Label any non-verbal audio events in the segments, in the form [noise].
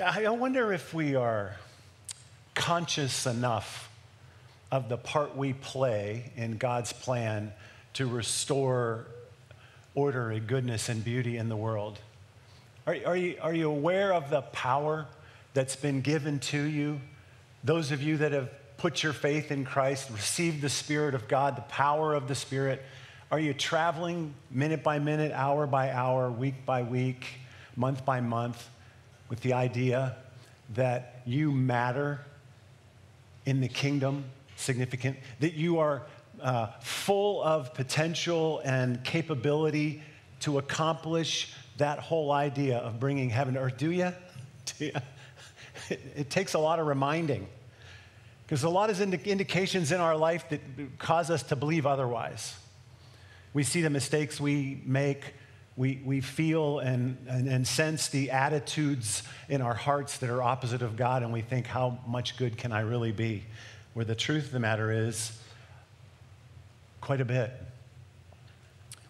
I wonder if we are conscious enough of the part we play in God's plan to restore order and goodness and beauty in the world. Are, are, you, are you aware of the power that's been given to you? Those of you that have put your faith in Christ, received the Spirit of God, the power of the Spirit. Are you traveling minute by minute, hour by hour, week by week, month by month with the idea that you matter in the kingdom, significant, that you are uh, full of potential and capability to accomplish that whole idea of bringing heaven to earth. Do you? [laughs] Do you? [laughs] It, it takes a lot of reminding because a lot of indications in our life that cause us to believe otherwise. We see the mistakes we make, we, we feel and, and, and sense the attitudes in our hearts that are opposite of God, and we think, how much good can I really be? Where the truth of the matter is, quite a bit.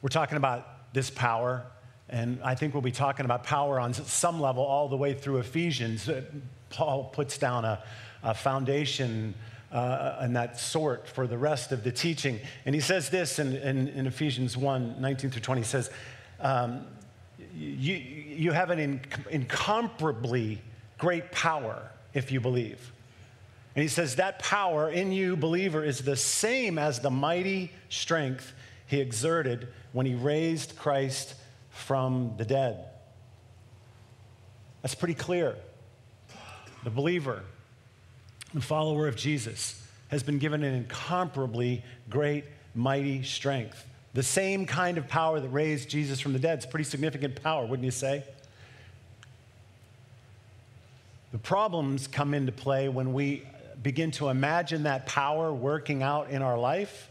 We're talking about this power, and I think we'll be talking about power on some level all the way through Ephesians. Paul puts down a, a foundation uh, and that sort for the rest of the teaching. And he says this in, in, in Ephesians 1 19 through 20. He says, um, you, you have an in, incomparably great power if you believe. And he says, That power in you, believer, is the same as the mighty strength he exerted when he raised Christ from the dead. That's pretty clear. The believer, the follower of Jesus, has been given an incomparably great, mighty strength. The same kind of power that raised Jesus from the dead. It's pretty significant power, wouldn't you say? The problems come into play when we begin to imagine that power working out in our life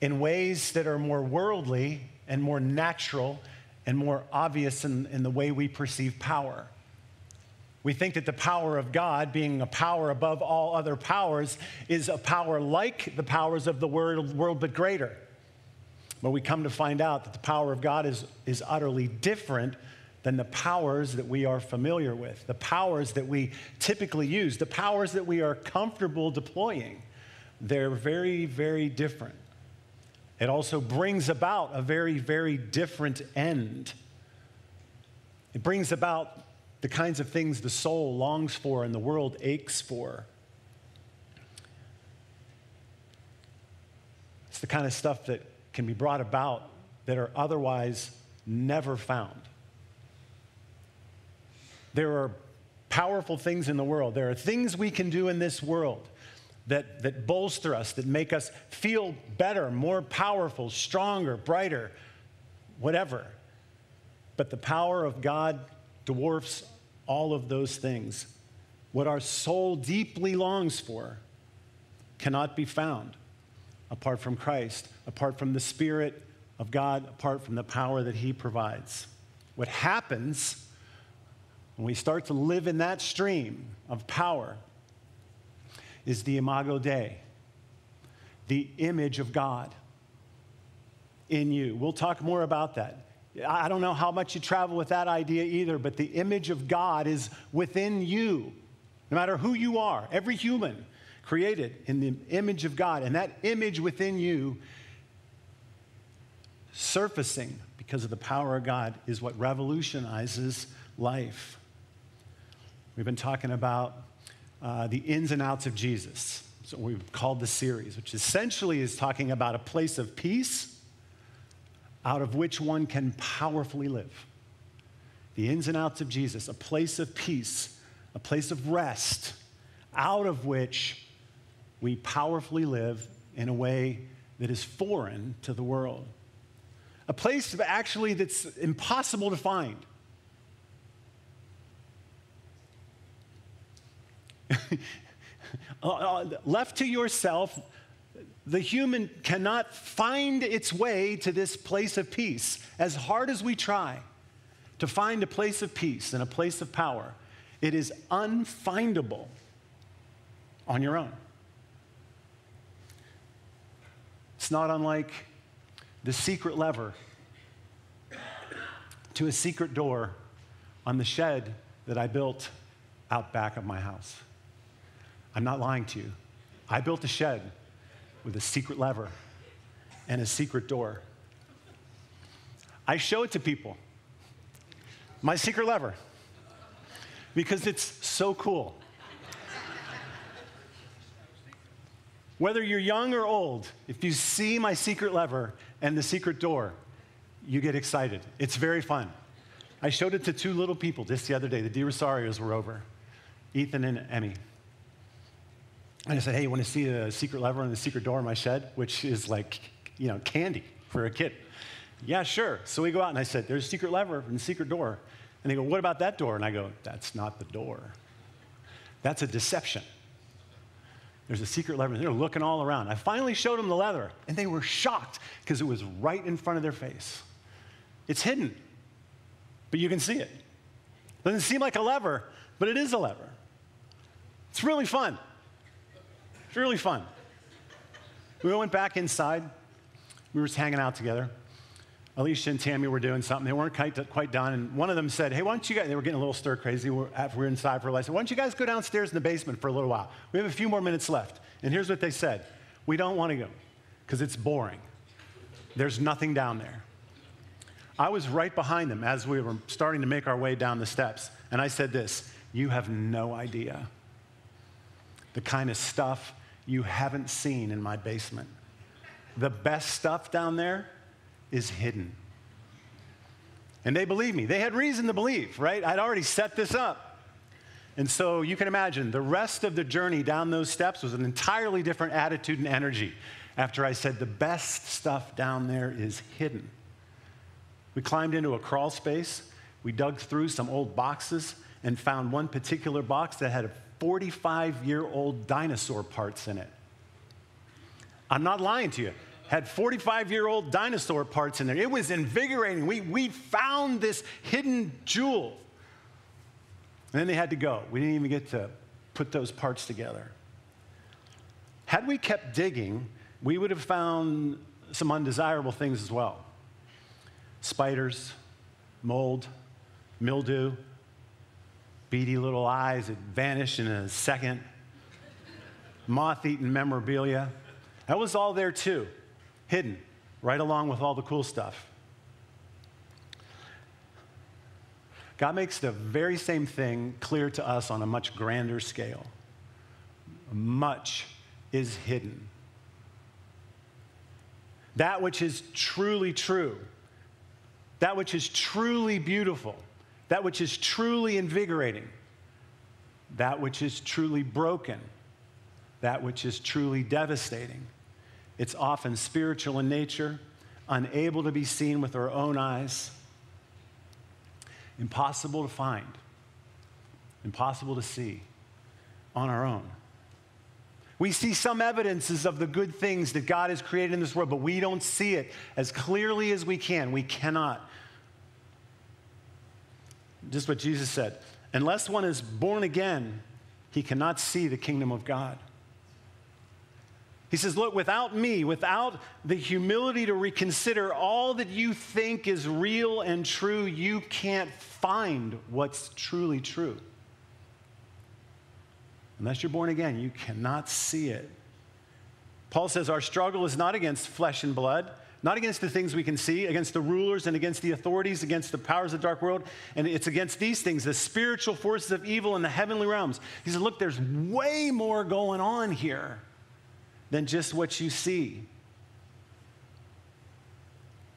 in ways that are more worldly and more natural and more obvious in, in the way we perceive power. We think that the power of God, being a power above all other powers, is a power like the powers of the world, world but greater. But we come to find out that the power of God is, is utterly different than the powers that we are familiar with, the powers that we typically use, the powers that we are comfortable deploying. They're very, very different. It also brings about a very, very different end. It brings about the kinds of things the soul longs for and the world aches for. It's the kind of stuff that can be brought about that are otherwise never found. There are powerful things in the world. There are things we can do in this world that, that bolster us, that make us feel better, more powerful, stronger, brighter, whatever. But the power of God dwarfs all of those things. What our soul deeply longs for cannot be found apart from Christ, apart from the Spirit of God, apart from the power that He provides. What happens when we start to live in that stream of power, is the imago Dei, the image of God in you. We'll talk more about that. I don't know how much you travel with that idea either, but the image of God is within you, no matter who you are, every human created in the image of God. And that image within you surfacing because of the power of God is what revolutionizes life. We've been talking about uh, the ins and outs of Jesus. So we've called the series, which essentially is talking about a place of peace out of which one can powerfully live. The ins and outs of Jesus, a place of peace, a place of rest, out of which we powerfully live in a way that is foreign to the world. A place actually that's impossible to find. [laughs] Uh, uh, left to yourself, the human cannot find its way to this place of peace. As hard as we try to find a place of peace and a place of power, it is unfindable on your own. It's not unlike the secret lever to a secret door on the shed that I built out back of my house. I'm not lying to you. I built a shed with a secret lever and a secret door. I show it to people. My secret lever. Because it's so cool. Whether you're young or old, if you see my secret lever and the secret door, you get excited. It's very fun. I showed it to two little people just the other day. The DiRosarios were over, Ethan and Emmy. And I said, hey, you want to see the secret lever and the secret door in my shed? Which is like, you know, candy for a kid. Yeah, sure. So we go out and I said, there's a secret lever and a secret door. And they go, what about that door? And I go, that's not the door. That's a deception. There's a secret lever. They're looking all around. I finally showed them the lever, and they were shocked because it was right in front of their face. It's hidden, but you can see it. Doesn't seem like a lever, but it is a lever. It's really fun. It's really fun. We went back inside. We were just hanging out together. Alicia and Tammy were doing something. They weren't quite, quite done. And one of them said, Hey, why don't you guys, they were getting a little stir crazy after we were inside for a while. Why don't you guys go downstairs in the basement for a little while? We have a few more minutes left. And here's what they said We don't want to go because it's boring. There's nothing down there. I was right behind them as we were starting to make our way down the steps. And I said this You have no idea the kind of stuff you haven't seen in my basement. The best stuff down there is hidden. And they believed me. They had reason to believe, right? I'd already set this up. And so you can imagine the rest of the journey down those steps was an entirely different attitude and energy after I said the best stuff down there is hidden. We climbed into a crawl space. We dug through some old boxes and found one particular box that had 45 year old dinosaur parts in it. I'm not lying to you. Had 45 year old dinosaur parts in there. It was invigorating. We, we found this hidden jewel. And then they had to go. We didn't even get to put those parts together. Had we kept digging, we would have found some undesirable things as well spiders, mold, mildew, beady little eyes that vanish in a second, moth eaten memorabilia. That was all there too, hidden, right along with all the cool stuff. God makes the very same thing clear to us on a much grander scale. Much is hidden. That which is truly true that which is truly beautiful, that which is truly invigorating, that which is truly broken, that which is truly devastating. It's often spiritual in nature, unable to be seen with our own eyes, impossible to find, impossible to see on our own. We see some evidences of the good things that God has created in this world, but we don't see it as clearly as we can. We cannot. Just what Jesus said unless one is born again, he cannot see the kingdom of God. He says, Look, without me, without the humility to reconsider all that you think is real and true, you can't find what's truly true. Unless you're born again, you cannot see it. Paul says, Our struggle is not against flesh and blood not against the things we can see, against the rulers and against the authorities, against the powers of the dark world. And it's against these things, the spiritual forces of evil in the heavenly realms. He says, Look, there's way more going on here than just what you see.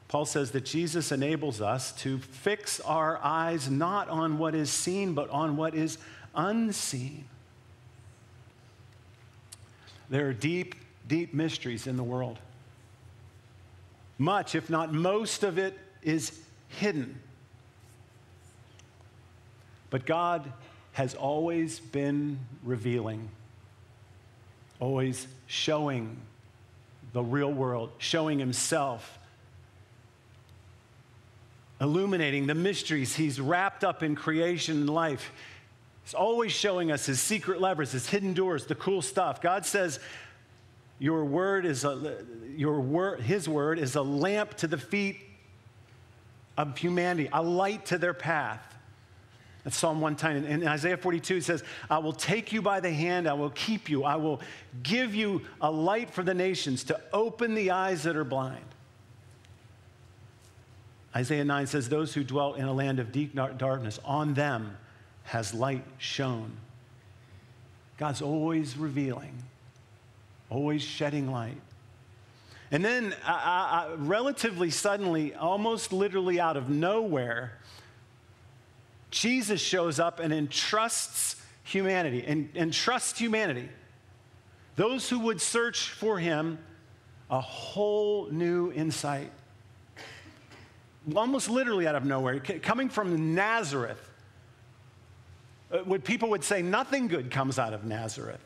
Paul says that Jesus enables us to fix our eyes not on what is seen, but on what is unseen. There are deep, deep mysteries in the world. Much, if not most of it, is hidden. But God has always been revealing, always showing the real world, showing Himself, illuminating the mysteries He's wrapped up in creation and life. He's always showing us His secret levers, His hidden doors, the cool stuff. God says, your word is a, your word, his word is a lamp to the feet of humanity, a light to their path. That's Psalm 110. In Isaiah 42, it says, I will take you by the hand, I will keep you, I will give you a light for the nations to open the eyes that are blind. Isaiah 9 says, Those who dwell in a land of deep darkness, on them has light shone. God's always revealing, always shedding light. And then, uh, uh, relatively suddenly, almost literally out of nowhere, Jesus shows up and entrusts humanity, and entrusts humanity, those who would search for him, a whole new insight. Almost literally out of nowhere, coming from Nazareth, uh, what people would say, nothing good comes out of Nazareth.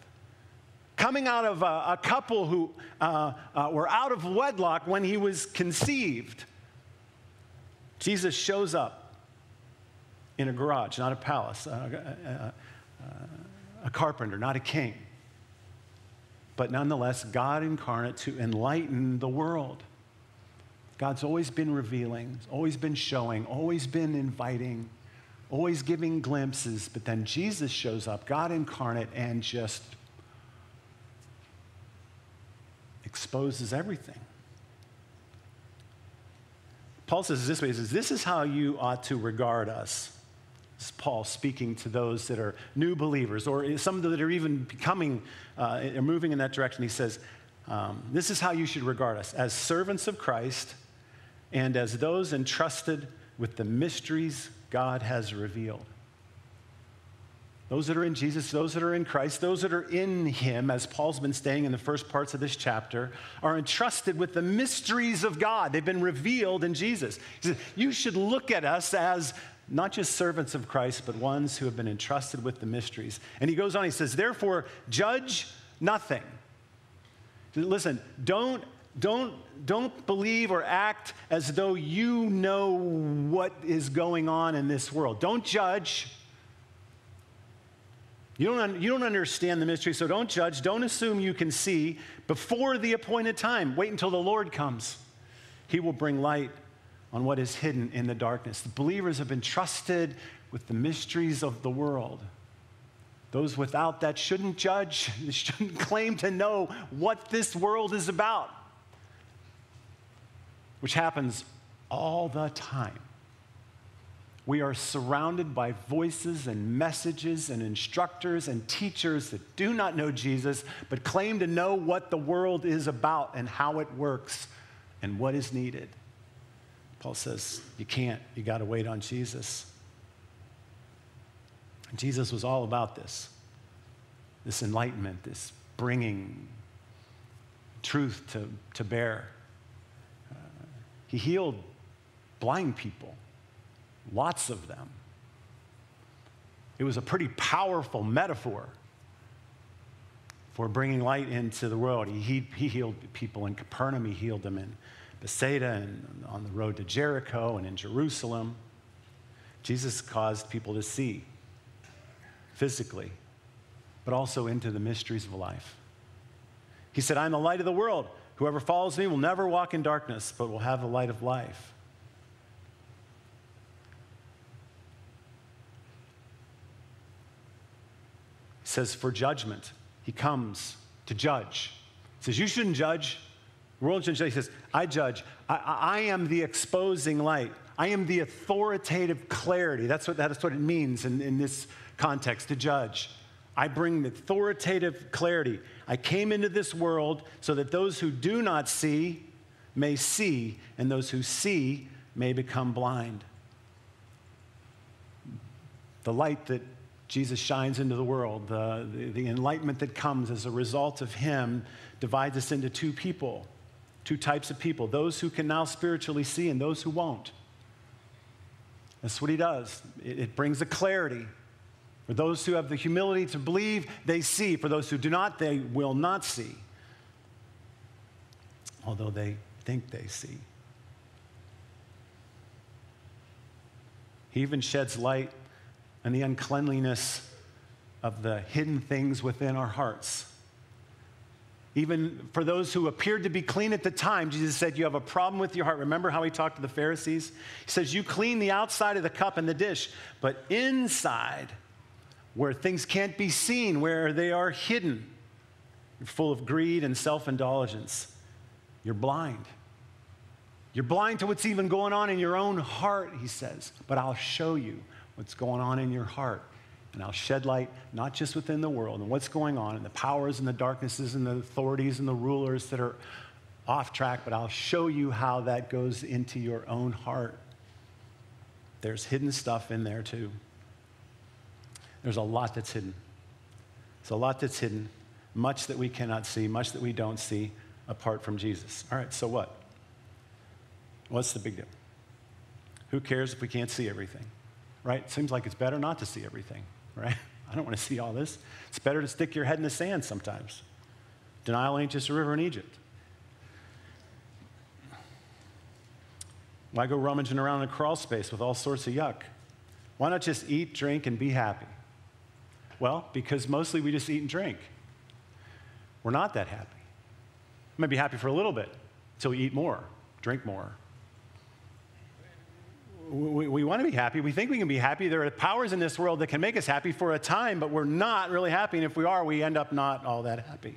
Coming out of a, a couple who uh, uh, were out of wedlock when he was conceived, Jesus shows up in a garage, not a palace, uh, uh, uh, a carpenter, not a king. But nonetheless, God incarnate to enlighten the world. God's always been revealing, always been showing, always been inviting always giving glimpses, but then Jesus shows up, God incarnate, and just exposes everything. Paul says this way he says, This is how you ought to regard us. Paul speaking to those that are new believers or some that are even becoming, uh, moving in that direction. He says, um, This is how you should regard us as servants of Christ and as those entrusted with the mysteries God has revealed. Those that are in Jesus, those that are in Christ, those that are in Him, as Paul's been saying in the first parts of this chapter, are entrusted with the mysteries of God. They've been revealed in Jesus. He says, You should look at us as not just servants of Christ, but ones who have been entrusted with the mysteries. And he goes on, he says, Therefore, judge nothing. Listen, don't don't, don't believe or act as though you know what is going on in this world. Don't judge. You don't, you don't understand the mystery, so don't judge. Don't assume you can see before the appointed time. Wait until the Lord comes. He will bring light on what is hidden in the darkness. The believers have been trusted with the mysteries of the world. Those without that shouldn't judge, [laughs] shouldn't claim to know what this world is about which happens all the time. We are surrounded by voices and messages and instructors and teachers that do not know Jesus, but claim to know what the world is about and how it works and what is needed. Paul says, You can't, you got to wait on Jesus. And Jesus was all about this this enlightenment, this bringing truth to, to bear. Uh, he healed blind people, lots of them. It was a pretty powerful metaphor for bringing light into the world. He, he healed people in Capernaum, he healed them in Bethsaida and on the road to Jericho and in Jerusalem. Jesus caused people to see physically, but also into the mysteries of life. He said, I'm the light of the world. Whoever follows me will never walk in darkness, but will have the light of life. He says, for judgment. He comes to judge. He says, You shouldn't judge. World judge. He says, I judge. I, I am the exposing light. I am the authoritative clarity. That's what, that's what it means in, in this context to judge. I bring the authoritative clarity. I came into this world so that those who do not see may see, and those who see may become blind. The light that Jesus shines into the world, the, the, the, enlightenment that comes as a result of Him, divides us into two people, two types of people those who can now spiritually see and those who won't. That's what He does. It, it brings a clarity for those who have the humility to believe, they see. For those who do not, they will not see, although they think they see. He even sheds light on the uncleanliness of the hidden things within our hearts. Even for those who appeared to be clean at the time, Jesus said, You have a problem with your heart. Remember how he talked to the Pharisees? He says, You clean the outside of the cup and the dish, but inside, where things can't be seen, where they are hidden, you're full of greed and self indulgence. You're blind. You're blind to what's even going on in your own heart, he says. But I'll show you what's going on in your heart. And I'll shed light not just within the world and what's going on and the powers and the darknesses and the authorities and the rulers that are off track, but I'll show you how that goes into your own heart. There's hidden stuff in there too. There's a lot that's hidden. There's a lot that's hidden, much that we cannot see, much that we don't see apart from Jesus. All right, so what? What's the big deal? Who cares if we can't see everything? Right? Seems like it's better not to see everything right? [laughs] I don't want to see all this. It's better to stick your head in the sand sometimes. Denial ain't just a river in Egypt. Why go rummaging around in a crawl space with all sorts of yuck? Why not just eat, drink, and be happy? Well, because mostly we just eat and drink. We're not that happy. We might be happy for a little bit until we eat more, drink more, we, we want to be happy. We think we can be happy. There are powers in this world that can make us happy for a time, but we're not really happy. And if we are, we end up not all that happy.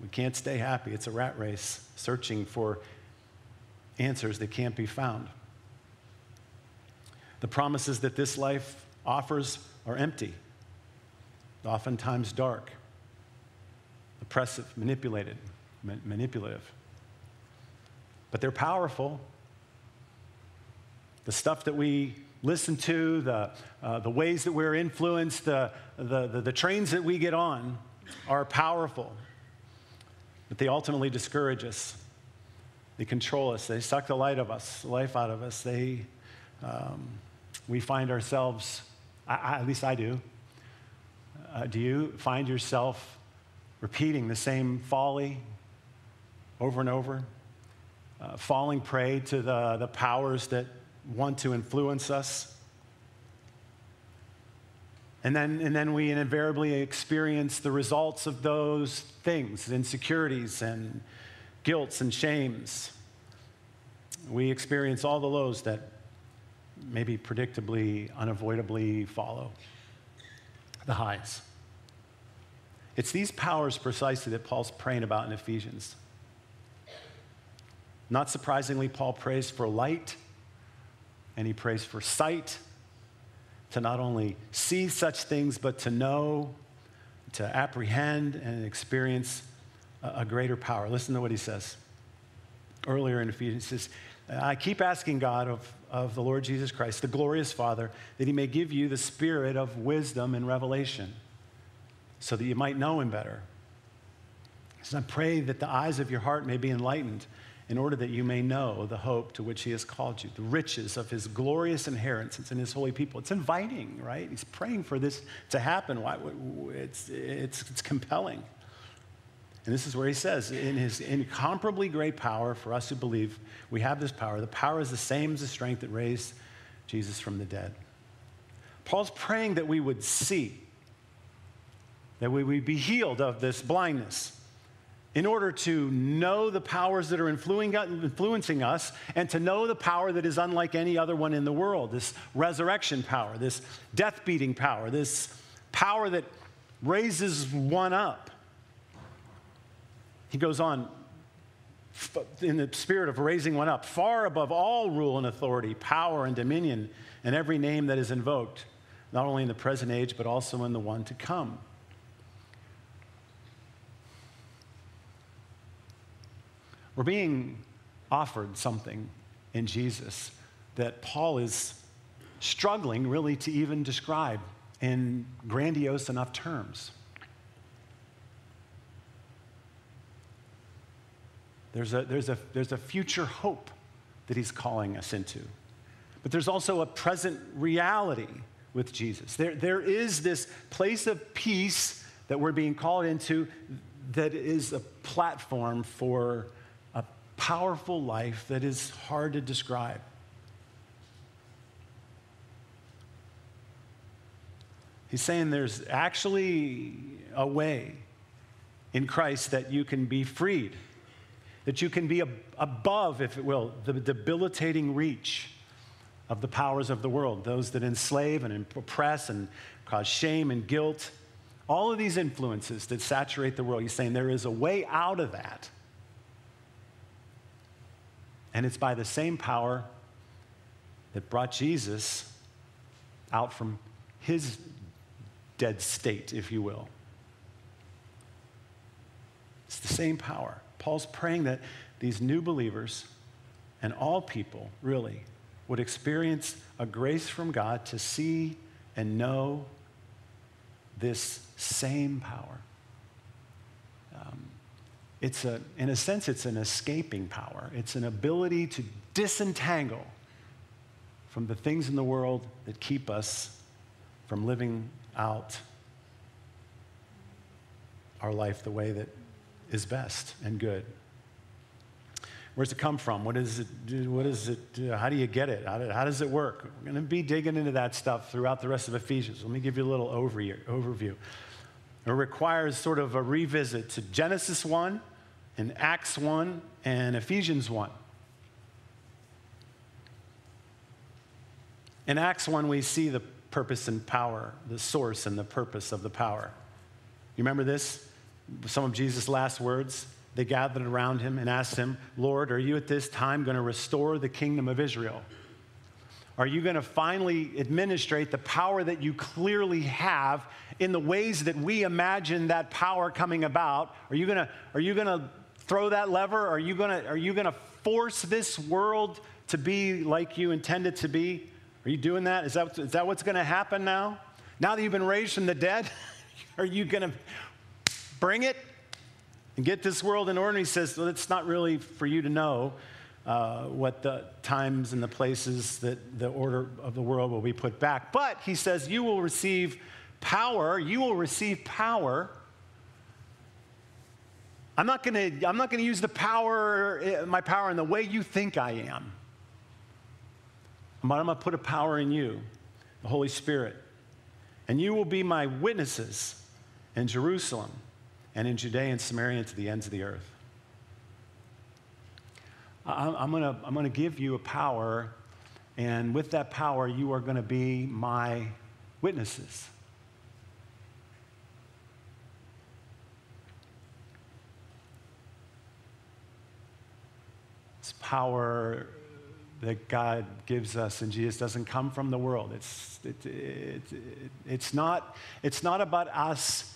We can't stay happy. It's a rat race searching for answers that can't be found. The promises that this life offers are empty, oftentimes dark, oppressive, manipulated, manipulative. But they're powerful the stuff that we listen to, the, uh, the ways that we're influenced, the, the, the, the trains that we get on are powerful, but they ultimately discourage us. They control us. They suck the light of us, life out of us. They, um, we find ourselves, I, I, at least I do. Uh, do you find yourself repeating the same folly over and over? Uh, falling prey to the, the powers that want to influence us. And then, and then we invariably experience the results of those things insecurities and guilts and shames. We experience all the lows that maybe predictably, unavoidably follow the highs. It's these powers precisely that Paul's praying about in Ephesians. Not surprisingly, Paul prays for light and he prays for sight to not only see such things, but to know, to apprehend, and experience a, greater power. Listen to what he says earlier in Ephesians. He says, I keep asking God of, of the Lord Jesus Christ, the glorious Father, that he may give you the spirit of wisdom and revelation so that you might know him better. He says, I pray that the eyes of your heart may be enlightened in order that you may know the hope to which he has called you, the riches of his glorious inheritance in his holy people. It's inviting, right? He's praying for this to happen. It's, it's, it's compelling. And this is where he says, in his incomparably great power for us who believe, we have this power. The power is the same as the strength that raised Jesus from the dead. Paul's praying that we would see, that we would be healed of this blindness in order to know the powers that are influencing us and to know the power that is unlike any other one in the world this resurrection power, this death beating power, this power that raises one up. He goes on in the spirit of raising one up, far above all rule and authority, power and dominion, and every name that is invoked, not only in the present age, but also in the one to come. We're being offered something in Jesus that Paul is struggling really to even describe in grandiose enough terms. There's a, there's, a, there's a future hope that he's calling us into. But there's also a present reality with Jesus. There, there is this place of peace that we're being called into that is a platform for powerful life that is hard to describe. He's saying there's actually a way in Christ that you can be freed, that you can be ab- above, if it will, the debilitating reach of the powers of the world, those that enslave and oppress and cause shame and guilt. All of these influences that saturate the world, he's saying there is a way out of that. And it's by the same power that brought Jesus out from his dead state, if you will. It's the same power. Paul's praying that these new believers and all people, really, would experience a grace from God to see and know this same power. Um, it's a, in a sense, it's an escaping power. It's an ability to disentangle from the things in the world that keep us from living out our life the way that is best and good. Where's it come from? What is it? What is it? How do you get it? How, how does it work? We're going to be digging into that stuff throughout the rest of Ephesians. Let me give you a little overview. It requires sort of a revisit to Genesis 1 and Acts 1 and Ephesians 1. In Acts 1, we see the purpose and power, the source and the purpose of the power. You remember this? Some of Jesus' last words. They gathered around him and asked him, Lord, are you at this time going to restore the kingdom of Israel? Are you going to finally administrate the power that you clearly have in the ways that we imagine that power coming about? Are you going to, are you going to throw that lever? Are you to, are you to force this world to be like you intend it to be? Are you doing that? Is that, is that what's to happen now? Now that you've been raised from the dead, [laughs] are you to bring it and get this world in order? And he says, well, it's not really for you to know uh, what the times and the places that the order of the world will be put back. But he says, you will receive power. You will receive power. I'm not going to I'm not going to use the power eh, my power in the way you think I am. But I'm going to put a power in you, the Holy Spirit. And you will be my witnesses in Jerusalem and in Judea and Samaria and to the ends of the earth. I'm going to I'm going to give you a power, and with that power, you are going to be my witnesses. This power that God gives us and Jesus doesn't come from the world. It's, it, it, it, it's, not, it's not about us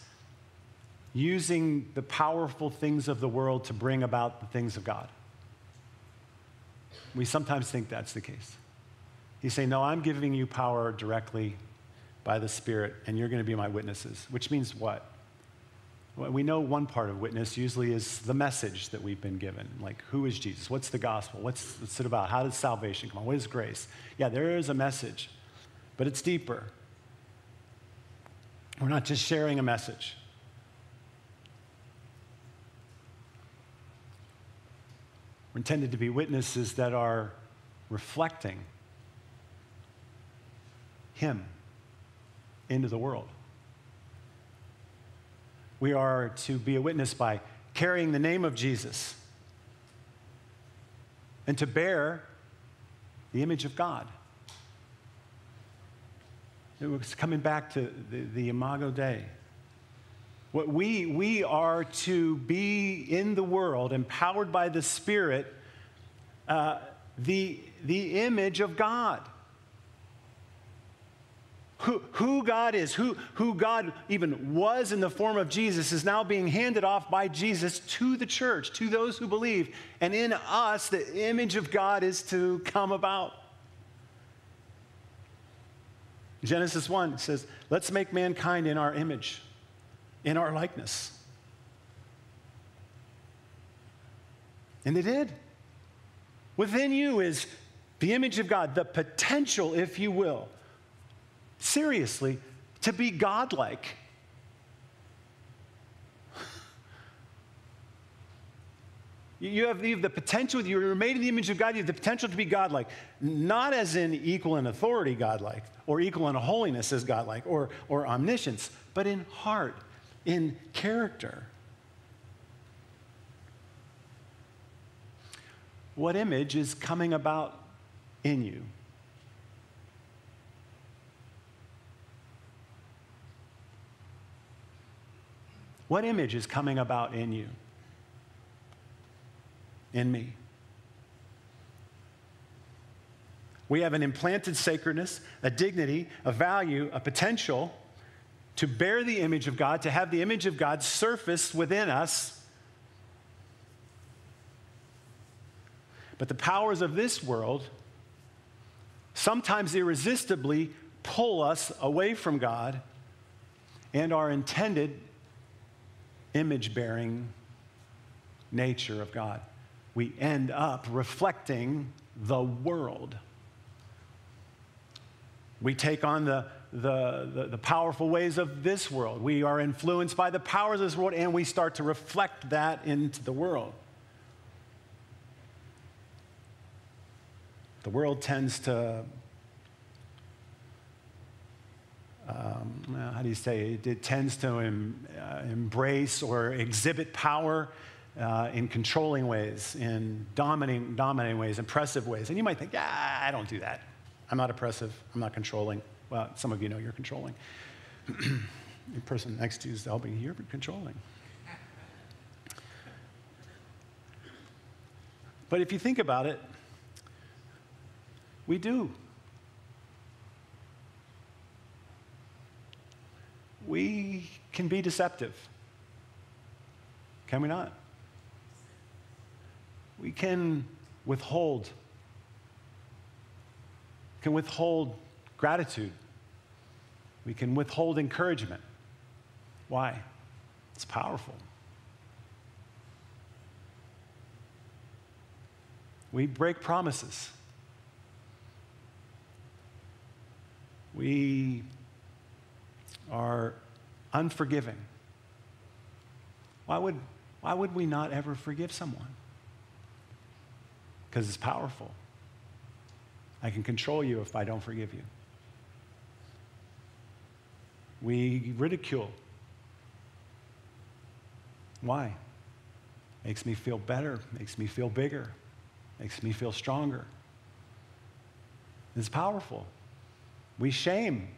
using the powerful things of the world to bring about the things of God. We sometimes think that's the case. He's saying, No, I'm giving you power directly by the Spirit, and you're going to be my witnesses, which means what? We know one part of witness usually is the message that we've been given. Like, who is Jesus? What's the gospel? What's, what's it about? How does salvation come on? What is grace? Yeah, there is a message, but it's deeper. We're not just sharing a message. We're intended to be witnesses that are reflecting Him into the world. We are to be a witness by carrying the name of Jesus and to bear the image of God. It was coming back to the, the Imago Dei. What we, we are to be in the world, empowered by the Spirit, uh, the, the image of God who, who God is, who, who God even was in the form of Jesus, is now being handed off by Jesus to the church, to those who believe. And in us, the image of God is to come about. Genesis 1 says, Let's make mankind in our image, in our likeness. And they did. Within you is the image of God, the potential, if you will, seriously, to be godlike. You have, you have, the potential, you were made in the image of God, you have the potential to be godlike, not as in equal in authority godlike, or equal in holiness as godlike, or, or omniscience, but in heart, in character. What image is coming about in you? What image is coming about in you? In me? We have an implanted sacredness, a dignity, a value, a potential to bear the image of God, to have the image of God surface within us. But the powers of this world sometimes irresistibly pull us away from God and are intended image bearing nature of God. We end up reflecting the world. We take on the, the, the, the, powerful ways of this world. We are influenced by the powers of this world, and we start to reflect that into the world. The world tends to, um, how do you say, it, it tends to em, uh, embrace or exhibit power uh, in controlling ways, in dominating, dominating ways, impressive ways. And you might think, yeah, I don't do that. I'm not oppressive. I'm not controlling. Well, some of you know you're controlling. [clears throat] the person next to you is helping you, you're controlling. But if you think about it, we do. We can be deceptive. Can we not? We can withhold can withhold gratitude. We can withhold encouragement. Why? It's powerful. We break promises. We are unforgiving. Why would, why would we not ever forgive someone? Because it's powerful. I can control you if I don't forgive you. We ridicule. Why? Makes me feel better, makes me feel bigger, makes me feel stronger. It's powerful. We shame.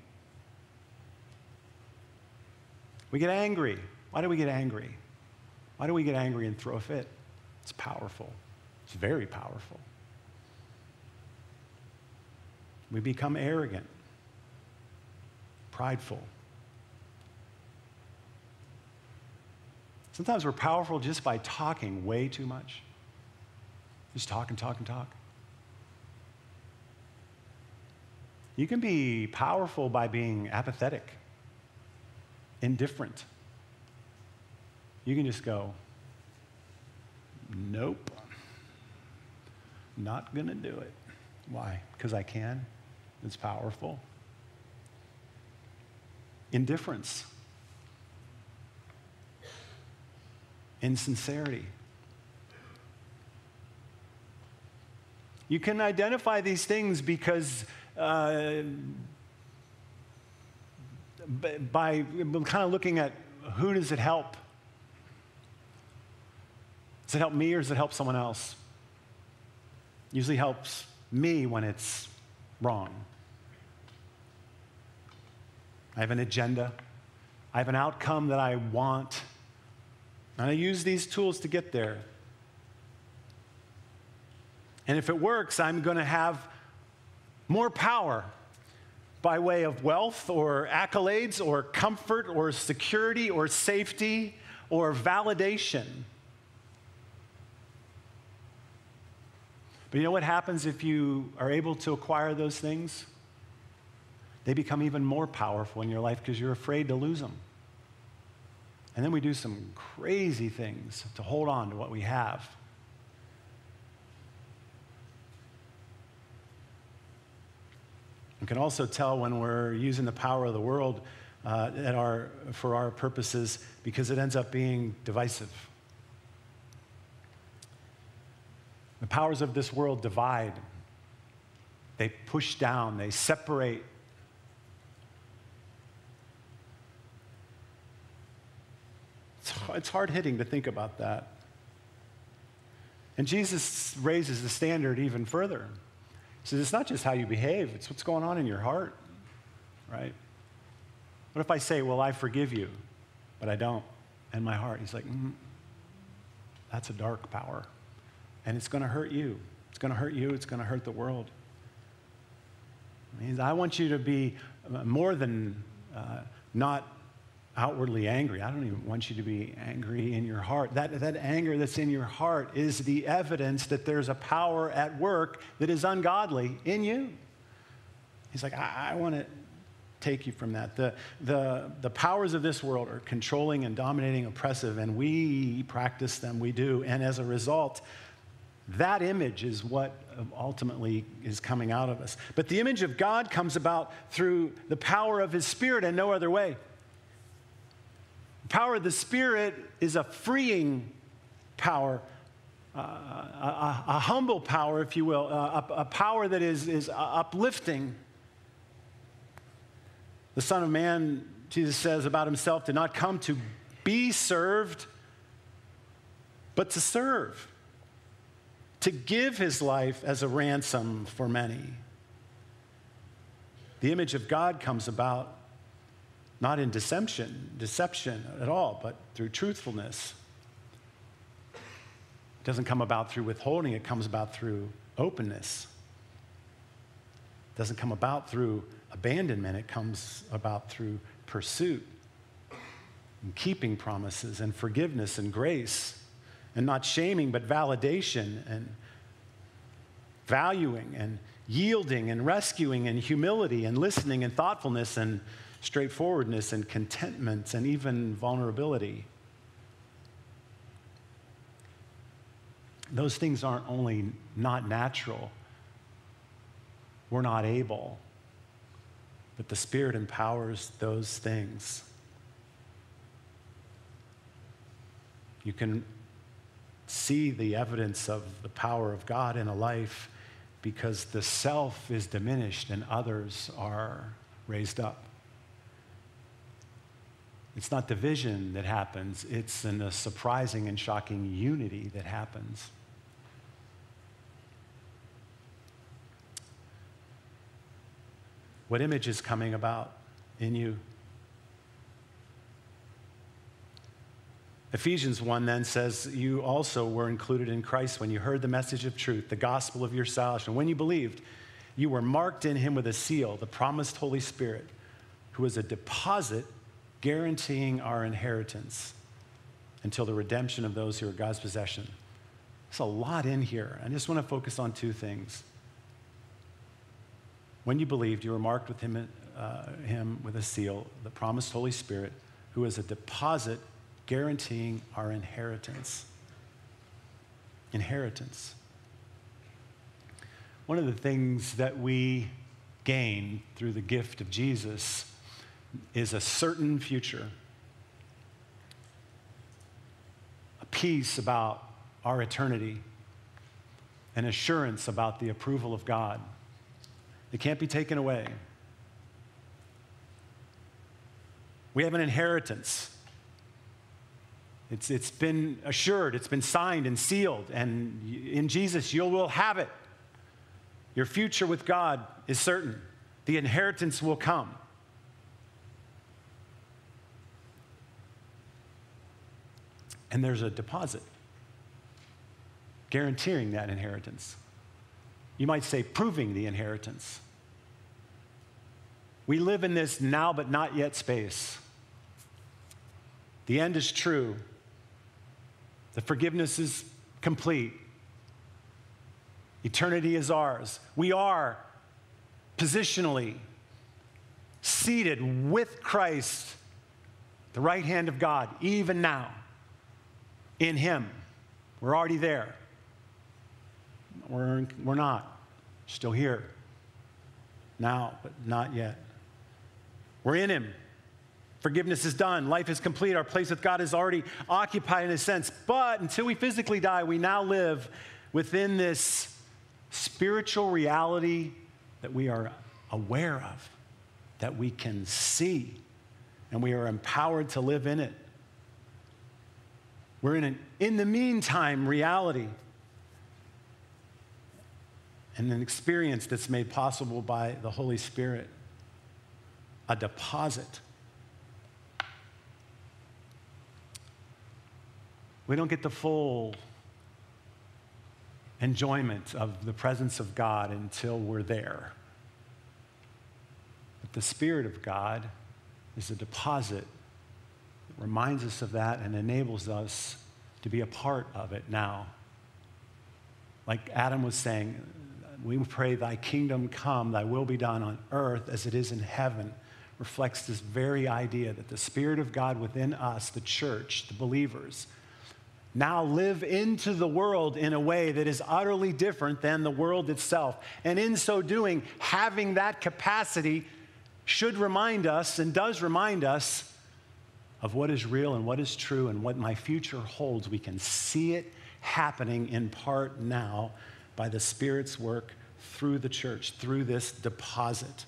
We get angry. Why do we get angry? Why do we get angry and throw a fit? It's powerful. It's very powerful. We become arrogant, prideful. Sometimes we're powerful just by talking way too much. Just talk and talk and talk. You can be powerful by being apathetic, indifferent. You can just go, nope, not gonna do it. Why? Because I can? It's powerful. Indifference, insincerity. You can identify these things because uh, by kind of looking at who does it help? Does it help me or does it help someone else? Usually helps me when it's wrong. I have an agenda. I have an outcome that I want. And I use these tools to get there. And if it works, I'm going to have more power by way of wealth or accolades or comfort or security or safety or validation. But you know what happens if you are able to acquire those things? They become even more powerful in your life because you're afraid to lose them. And then we do some crazy things to hold on to what we have. Can also tell when we're using the power of the world uh, our, for our purposes because it ends up being divisive. The powers of this world divide, they push down, they separate. It's hard hitting to think about that. And Jesus raises the standard even further. He says, It's not just how you behave, it's what's going on in your heart, right? What if I say, Well, I forgive you, but I don't, in my heart? He's like, mm, That's a dark power, and it's going to hurt you. It's going to hurt you, it's going to hurt the world. I want you to be more than uh, not outwardly angry. I don't even want you to be angry in your heart. That, that anger that's in your heart is the evidence that there's a power at work that is ungodly in you. He's like, I, I want to take you from that. The, the, the powers of this world are controlling and dominating, oppressive, and we practice them, we do. And as a result, that image is what ultimately is coming out of us. But the image of God comes about through the power of His Spirit and no other way power of the Spirit is a freeing power, uh, a, a, humble power, if you will, a, a power that is, is uplifting. The Son of Man, Jesus says about himself, did not come to be served, but to serve, to give his life as a ransom for many. The image of God comes about not in deception, deception at all, but through truthfulness. It doesn't come about through withholding, it comes about through openness. It doesn't come about through abandonment, it comes about through pursuit and keeping promises and forgiveness and grace and not shaming, but validation and valuing and yielding and rescuing and humility and listening and thoughtfulness and straightforwardness and contentment and even vulnerability. Those things aren't only not natural, we're not able, but the Spirit empowers those things. You can see the evidence of the power of God in a life because the self is diminished and others are raised up. It's not division that happens, it's in a surprising and shocking unity that happens. What image is coming about in you? Ephesians 1 then says, You also were included in Christ when you heard the message of truth, the gospel of your salvation. When you believed, you were marked in him with a seal, the promised Holy Spirit, who is a deposit guaranteeing our inheritance until the redemption of those who are God's possession. There's a lot in here. I just want to focus on two things. When you believed, you were marked with him, uh, him with a seal, the promised Holy Spirit, who is a deposit guaranteeing our inheritance. Inheritance. One of the things that we gain through the gift of Jesus is a certain future, a peace about our eternity, an assurance about the approval of God. It can't be taken away. We have an inheritance. It's, it's been assured, it's been signed and sealed, and in Jesus, you will have it. Your future with God is certain. The inheritance will come. And there's a deposit guaranteeing that inheritance. You might say, proving the inheritance. We live in this now but not yet space. The end is true, the forgiveness is complete, eternity is ours. We are positionally seated with Christ, the right hand of God, even now in Him. We're already there. We're, we're not. Still here. Now, but not yet. We're in Him. Forgiveness is done. Life is complete. Our place with God is already occupied in a sense. But until we physically die, we now live within this spiritual reality that we are aware of, that we can see, and we are empowered to live in it. We're in an in the meantime reality. and an experience that's made possible by the Holy Spirit, a deposit. We don't get the full enjoyment of the presence of God until we're there. But the Spirit of God is a deposit reminds us of that and enables us to be a part of it now. Like Adam was saying, we pray, Thy kingdom come, Thy will be done on earth as it is in heaven, reflects this very idea that the Spirit of God within us, the church, the believers, now live into the world in a way that is utterly different than the world itself. And in so doing, having that capacity should remind us and does remind us of what is real and what is true and what my future holds. We can see it happening in part now by the Spirit's work through the church, through this deposit.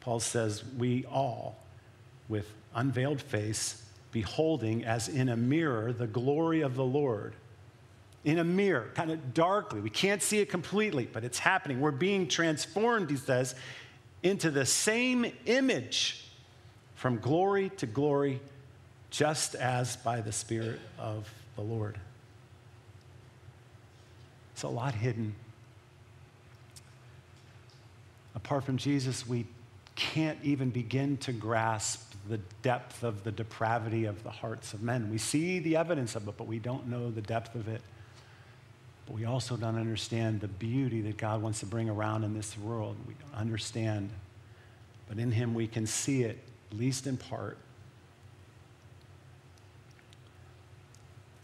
Paul says, We all, with unveiled face, beholding as in a mirror the glory of the Lord. In a mirror, kind of darkly. We can't see it completely, but it's happening. We're being transformed, he says, into the same image from glory to glory, just as by the Spirit of the Lord. It's a lot hidden. Apart from Jesus, we can't even begin to grasp the depth of the depravity of the hearts of men. We see the evidence of it, but we don't know the depth of it. But we also don't understand the beauty that God wants to bring around in this world. We don't understand. But in Him, we can see it, at least in part.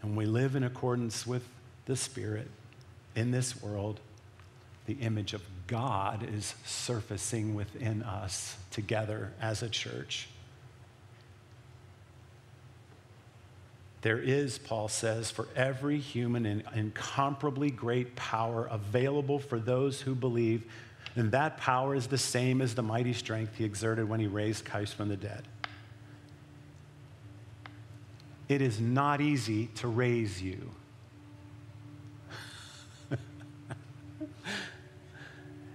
And we live in accordance with the Spirit in this world. The image of God is surfacing within us together as a church. There is, Paul says, for every human an incomparably great power available for those who believe, and that power is the same as the mighty strength he exerted when he raised Christ from the dead. It is not easy to raise you. [laughs]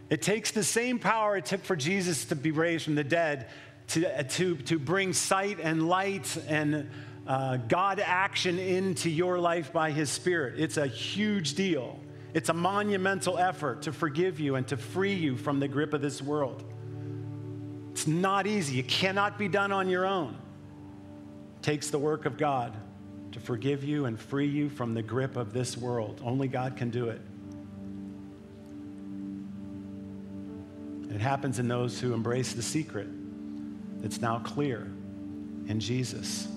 it takes the same power it took for Jesus to be raised from the dead to, to, to bring sight and light and uh, God action into your life by His Spirit. It's a huge deal. It's a monumental effort to forgive you and to free you from the grip of this world. It's not easy. It cannot be done on your own. Takes the work of God to forgive you and free you from the grip of this world. Only God can do it. It happens in those who embrace the secret that's now clear in Jesus.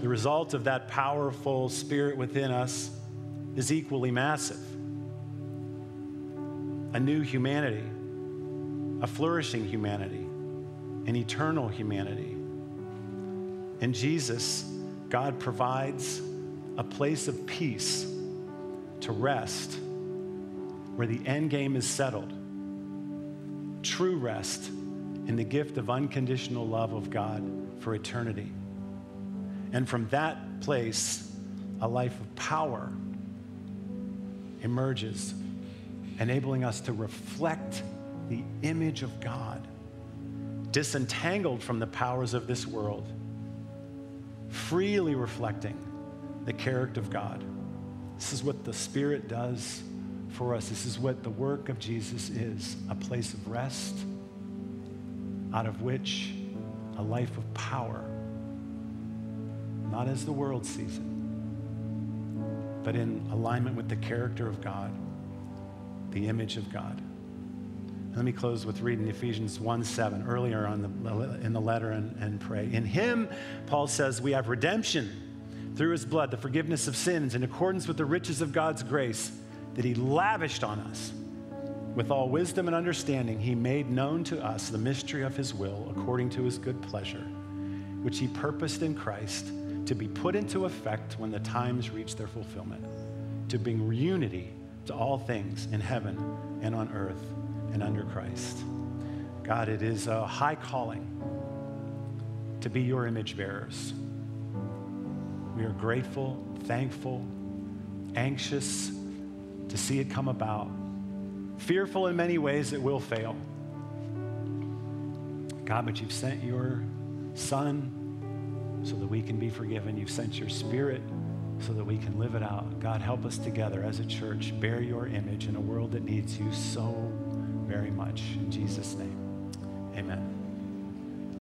The result of that powerful spirit within us is equally massive a new humanity, a flourishing humanity, an eternal humanity. In Jesus, God provides a place of peace to rest where the end game is settled. True rest in the gift of unconditional love of God for eternity. And from that place, a life of power emerges, enabling us to reflect the image of God, disentangled from the powers of this world, freely reflecting the character of God. This is what the Spirit does for us. This is what the work of Jesus is a place of rest, out of which a life of power not as the world sees it, but in alignment with the character of God, the image of God. Let me close with reading Ephesians 1 7 earlier on the, in the letter and, and pray. In him, Paul says, we have redemption through his blood, the forgiveness of sins, in accordance with the riches of God's grace that he lavished on us. With all wisdom and understanding, he made known to us the mystery of his will according to his good pleasure, which he purposed in Christ to be put into effect when the times reach their fulfillment, to bring unity to all things in heaven and on earth and under Christ. God, it is a high calling to be your image bearers. We are grateful, thankful, anxious, to see it come about. Fearful in many ways it will fail. God, but you've sent your Son so that we can be forgiven. You've sent your Spirit so that we can live it out. God, help us together as a church bear your image in a world that needs you so very much. In Jesus' name, amen.